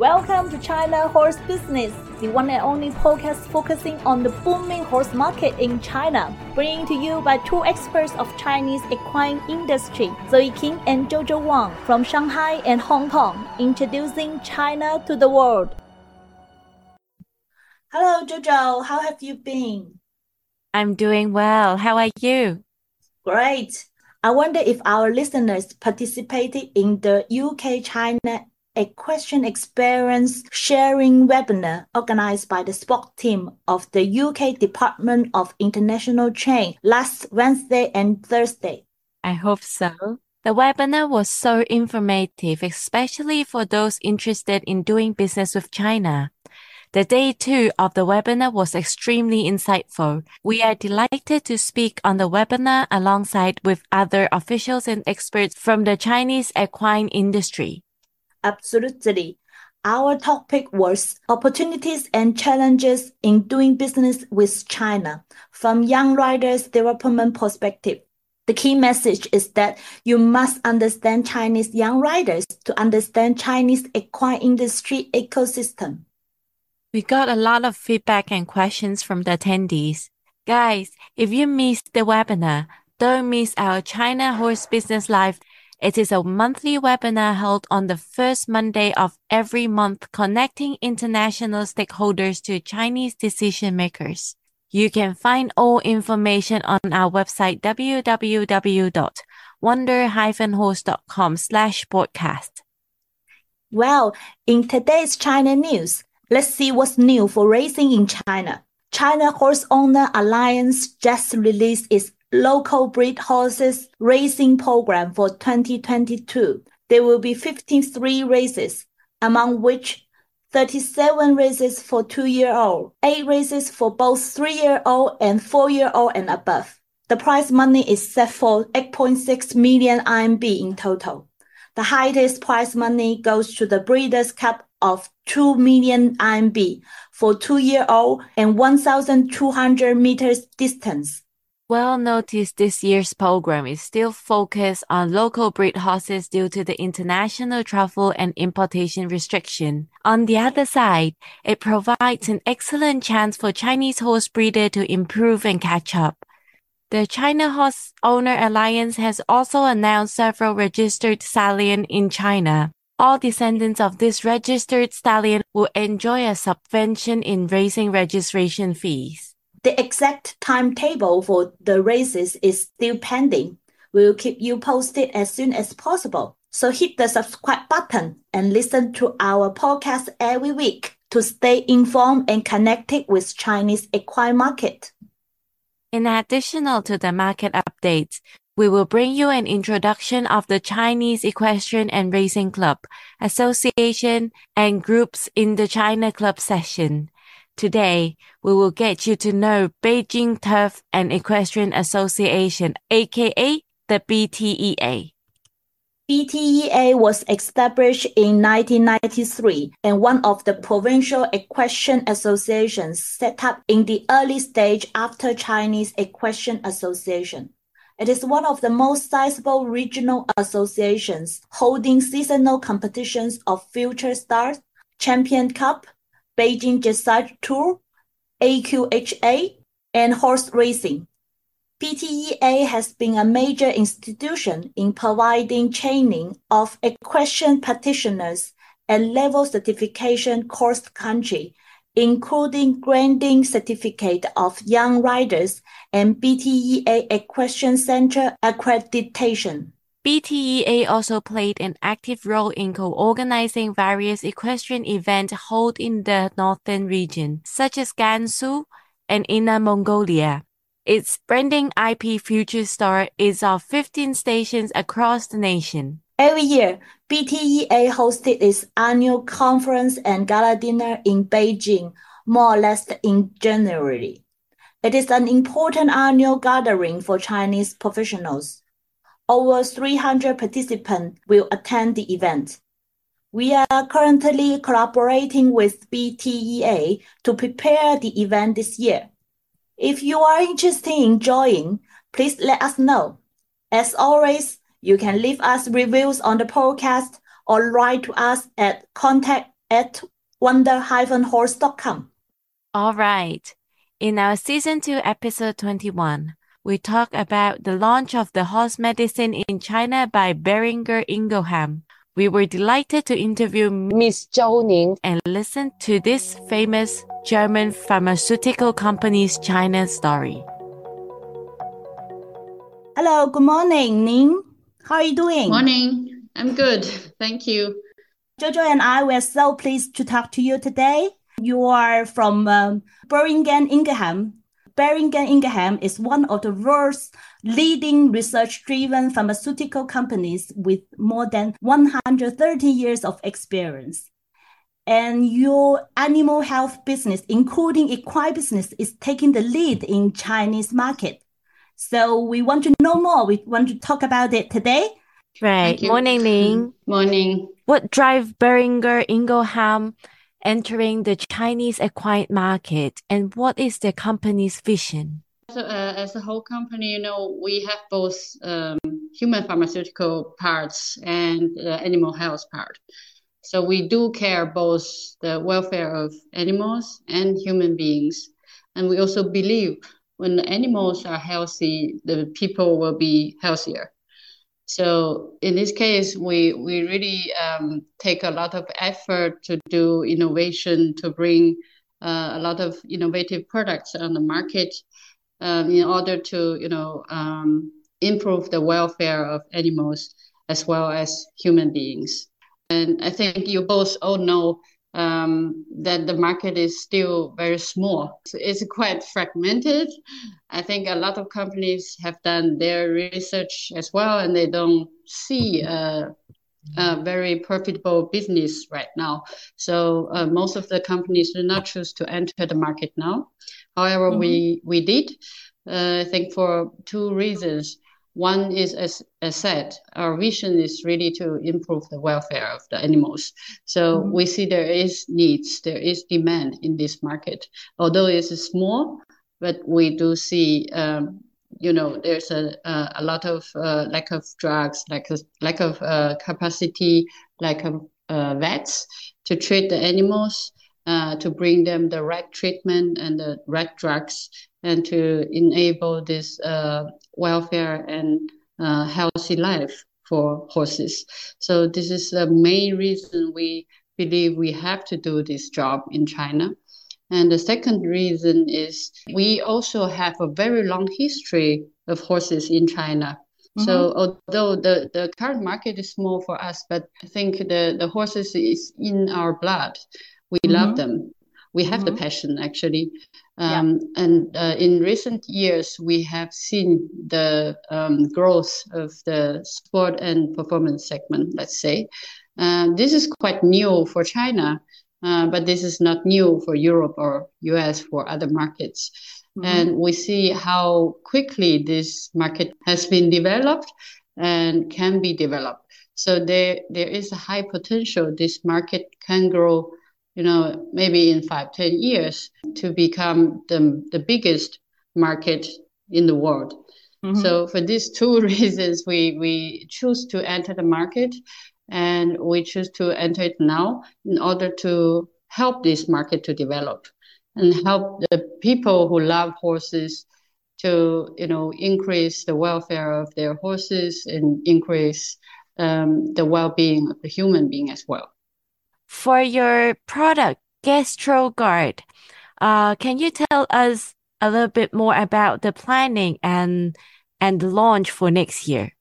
Welcome to China Horse Business, the one and only podcast focusing on the booming horse market in China, bringing to you by two experts of Chinese equine industry, Zoe King and Jojo Wang from Shanghai and Hong Kong, introducing China to the world. Hello, Jojo. How have you been? I'm doing well. How are you? Great. I wonder if our listeners participated in the UK China Equestrian Experience sharing webinar organized by the sport team of the UK Department of International Trade last Wednesday and Thursday. I hope so. The webinar was so informative, especially for those interested in doing business with China. The day two of the webinar was extremely insightful. We are delighted to speak on the webinar alongside with other officials and experts from the Chinese equine industry. Absolutely. Our topic was opportunities and challenges in doing business with China from young riders development perspective. The key message is that you must understand Chinese young riders to understand Chinese equine industry ecosystem. We got a lot of feedback and questions from the attendees. Guys, if you missed the webinar, don't miss our China Horse Business Live. It is a monthly webinar held on the first Monday of every month, connecting international stakeholders to Chinese decision makers. You can find all information on our website www.wonder-horse.com slash broadcast. Well, in today's China news, Let's see what's new for racing in China. China Horse Owner Alliance just released its local breed horses racing program for 2022. There will be 53 races, among which 37 races for two-year-old, 8 races for both 3-year-old and 4-year-old and above. The prize money is set for 8.6 million RMB in total. The highest prize money goes to the Breeders' Cup of 2 million RMB for two-year-old and 1,200 meters distance. Well noticed this year's program is still focused on local breed horses due to the international travel and importation restriction. On the other side, it provides an excellent chance for Chinese horse breeder to improve and catch up. The China Horse Owner Alliance has also announced several registered stallion in China all descendants of this registered stallion will enjoy a subvention in raising registration fees. The exact timetable for the races is still pending. We'll keep you posted as soon as possible. So hit the subscribe button and listen to our podcast every week to stay informed and connected with Chinese equine market. In addition to the market updates, we will bring you an introduction of the Chinese Equestrian and Racing Club, Association, and groups in the China Club session. Today, we will get you to know Beijing Turf and Equestrian Association, aka the BTEA. BTEA was established in 1993 and one of the provincial equestrian associations set up in the early stage after Chinese Equestrian Association. It is one of the most sizable regional associations holding seasonal competitions of Future Stars, Champion Cup, Beijing Dressage Tour, AQHA, and horse racing. BTEA has been a major institution in providing training of equestrian practitioners and level certification course country including granting certificate of young riders and BTEA Equestrian Center accreditation. BTEA also played an active role in co-organizing various equestrian events held in the northern region, such as Gansu and Inner Mongolia. Its branding IP Future Star is of 15 stations across the nation. Every year, BTEA hosted its annual conference and gala dinner in Beijing, more or less in January. It is an important annual gathering for Chinese professionals. Over 300 participants will attend the event. We are currently collaborating with BTEA to prepare the event this year. If you are interested in joining, please let us know. As always, you can leave us reviews on the podcast or write to us at contact at wonder-horse.com. All right. In our season 2 episode 21, we talk about the launch of the horse medicine in China by Boehringer Ingelheim. We were delighted to interview Miss Zhou Ning and listen to this famous German pharmaceutical company's China story. Hello, good morning, Ning. How are you doing? Morning. I'm good. Thank you. Jojo and I were so pleased to talk to you today. You are from um, Boehringer Ingelheim, Boehringer Ingelheim is one of the world's leading research-driven pharmaceutical companies with more than 130 years of experience. And your animal health business, including equine business, is taking the lead in Chinese market. So we want to know more. We want to talk about it today. Right. Morning, Ning. Morning. What drive Boehringer Ingelheim entering the Chinese equine market, and what is the company's vision? So, uh, as a whole company, you know, we have both um, human pharmaceutical parts and uh, animal health part. So we do care both the welfare of animals and human beings, and we also believe when the animals are healthy, the people will be healthier. So in this case, we we really um, take a lot of effort to do innovation to bring uh, a lot of innovative products on the market um, in order to you know um, improve the welfare of animals as well as human beings. And I think you both all know um, that the market is still very small. So it's quite fragmented. I think a lot of companies have done their research as well, and they don't see a, a very profitable business right now. So uh, most of the companies do not choose to enter the market now. However, mm-hmm. we we did. Uh, I think for two reasons. One is, as I said, our vision is really to improve the welfare of the animals. So mm-hmm. we see there is needs, there is demand in this market. Although it's small, but we do see, um, you know, there's a, a, a lot of uh, lack of drugs, lack of, lack of uh, capacity, lack of uh, vets to treat the animals. Uh, to bring them the right treatment and the right drugs and to enable this uh, welfare and uh, healthy life for horses. So this is the main reason we believe we have to do this job in China. And the second reason is we also have a very long history of horses in China. Mm-hmm. So although the, the current market is small for us, but I think the, the horses is in our blood. We mm-hmm. love them. We have mm-hmm. the passion actually. Um, yeah. And uh, in recent years, we have seen the um, growth of the sport and performance segment, let's say. Uh, this is quite new for China, uh, but this is not new for Europe or US for other markets. Mm-hmm. And we see how quickly this market has been developed and can be developed. So there, there is a high potential this market can grow you know, maybe in five, ten years to become the, the biggest market in the world. Mm-hmm. So for these two reasons, we, we choose to enter the market and we choose to enter it now in order to help this market to develop and help the people who love horses to, you know, increase the welfare of their horses and increase um, the well-being of the human being as well. For your product, GastroGuard, uh, can you tell us a little bit more about the planning and and the launch for next year?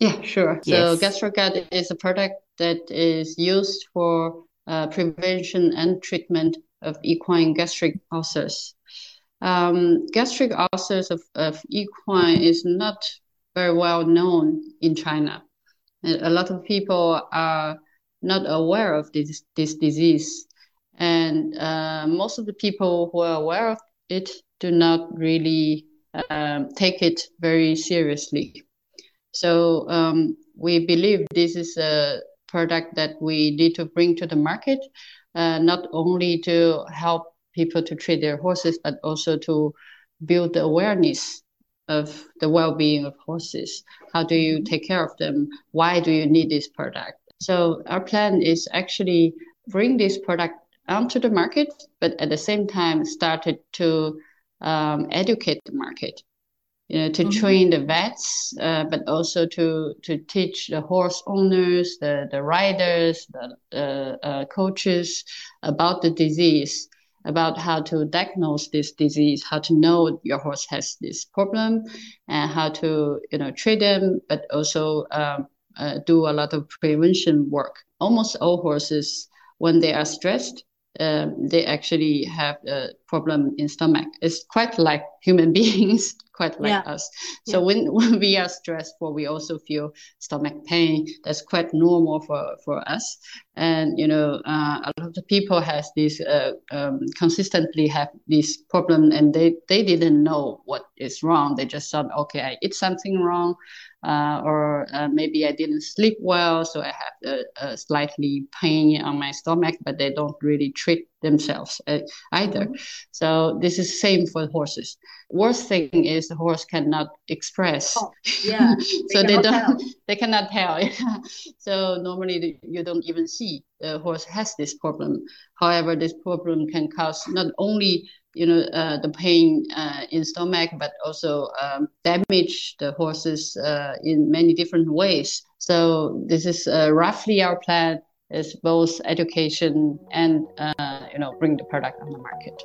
Yeah, sure. Yes. So GastroGuard is a product that is used for uh, prevention and treatment of equine gastric ulcers. Um, gastric ulcers of, of equine is not very well known in China. A lot of people are not aware of this this disease, and uh, most of the people who are aware of it do not really um, take it very seriously. So um, we believe this is a product that we need to bring to the market, uh, not only to help people to treat their horses, but also to build the awareness of the well-being of horses. How do you take care of them? Why do you need this product? So our plan is actually bring this product onto the market, but at the same time started to um, educate the market. You know, to mm-hmm. train the vets, uh, but also to to teach the horse owners, the the riders, the, the uh, coaches about the disease, about how to diagnose this disease, how to know your horse has this problem, and how to you know treat them, but also um, uh, do a lot of prevention work. Almost all horses, when they are stressed, um, they actually have a problem in stomach. It's quite like human beings, quite like yeah. us. So yeah. when, when we are stressed, stressful, we also feel stomach pain. That's quite normal for, for us. And, you know, uh, a lot of people has this, uh, um, consistently have this problem and they, they didn't know what is wrong. They just thought, okay, I eat something wrong uh, or uh, maybe I didn't sleep well, so I have a, a, slightly pain on my stomach, but they don't really treat themselves uh, either. Mm-hmm. So this is same for horses. Worst thing is the horse cannot express. Oh, yeah, so they, they don't. Tell. They cannot tell. so normally you don't even see the horse has this problem. However, this problem can cause not only you know uh, the pain uh, in stomach, but also um, damage the horses uh, in many different ways. So this is uh, roughly our plan: is both education and uh, you know bring the product on the market.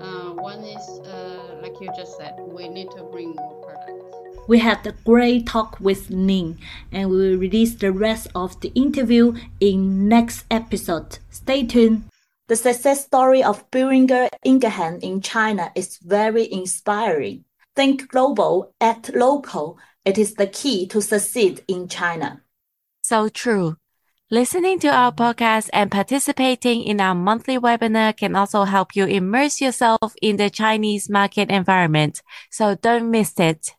Uh, one is like you just said, we need to bring more products. We had a great talk with Ning, and we will release the rest of the interview in next episode. Stay tuned. The success story of Boehringer Ingelheim in China is very inspiring. Think global, act local. It is the key to succeed in China. So true. Listening to our podcast and participating in our monthly webinar can also help you immerse yourself in the Chinese market environment. So don't miss it.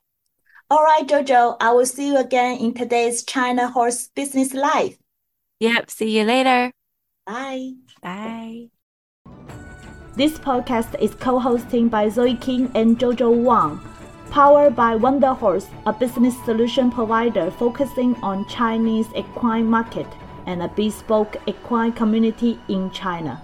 All right, Jojo, I will see you again in today's China Horse Business Live. Yep, see you later. Bye. Bye. This podcast is co-hosted by Zoe King and Jojo Wang, powered by Wonder Horse, a business solution provider focusing on Chinese equine market and a bespoke equine community in China.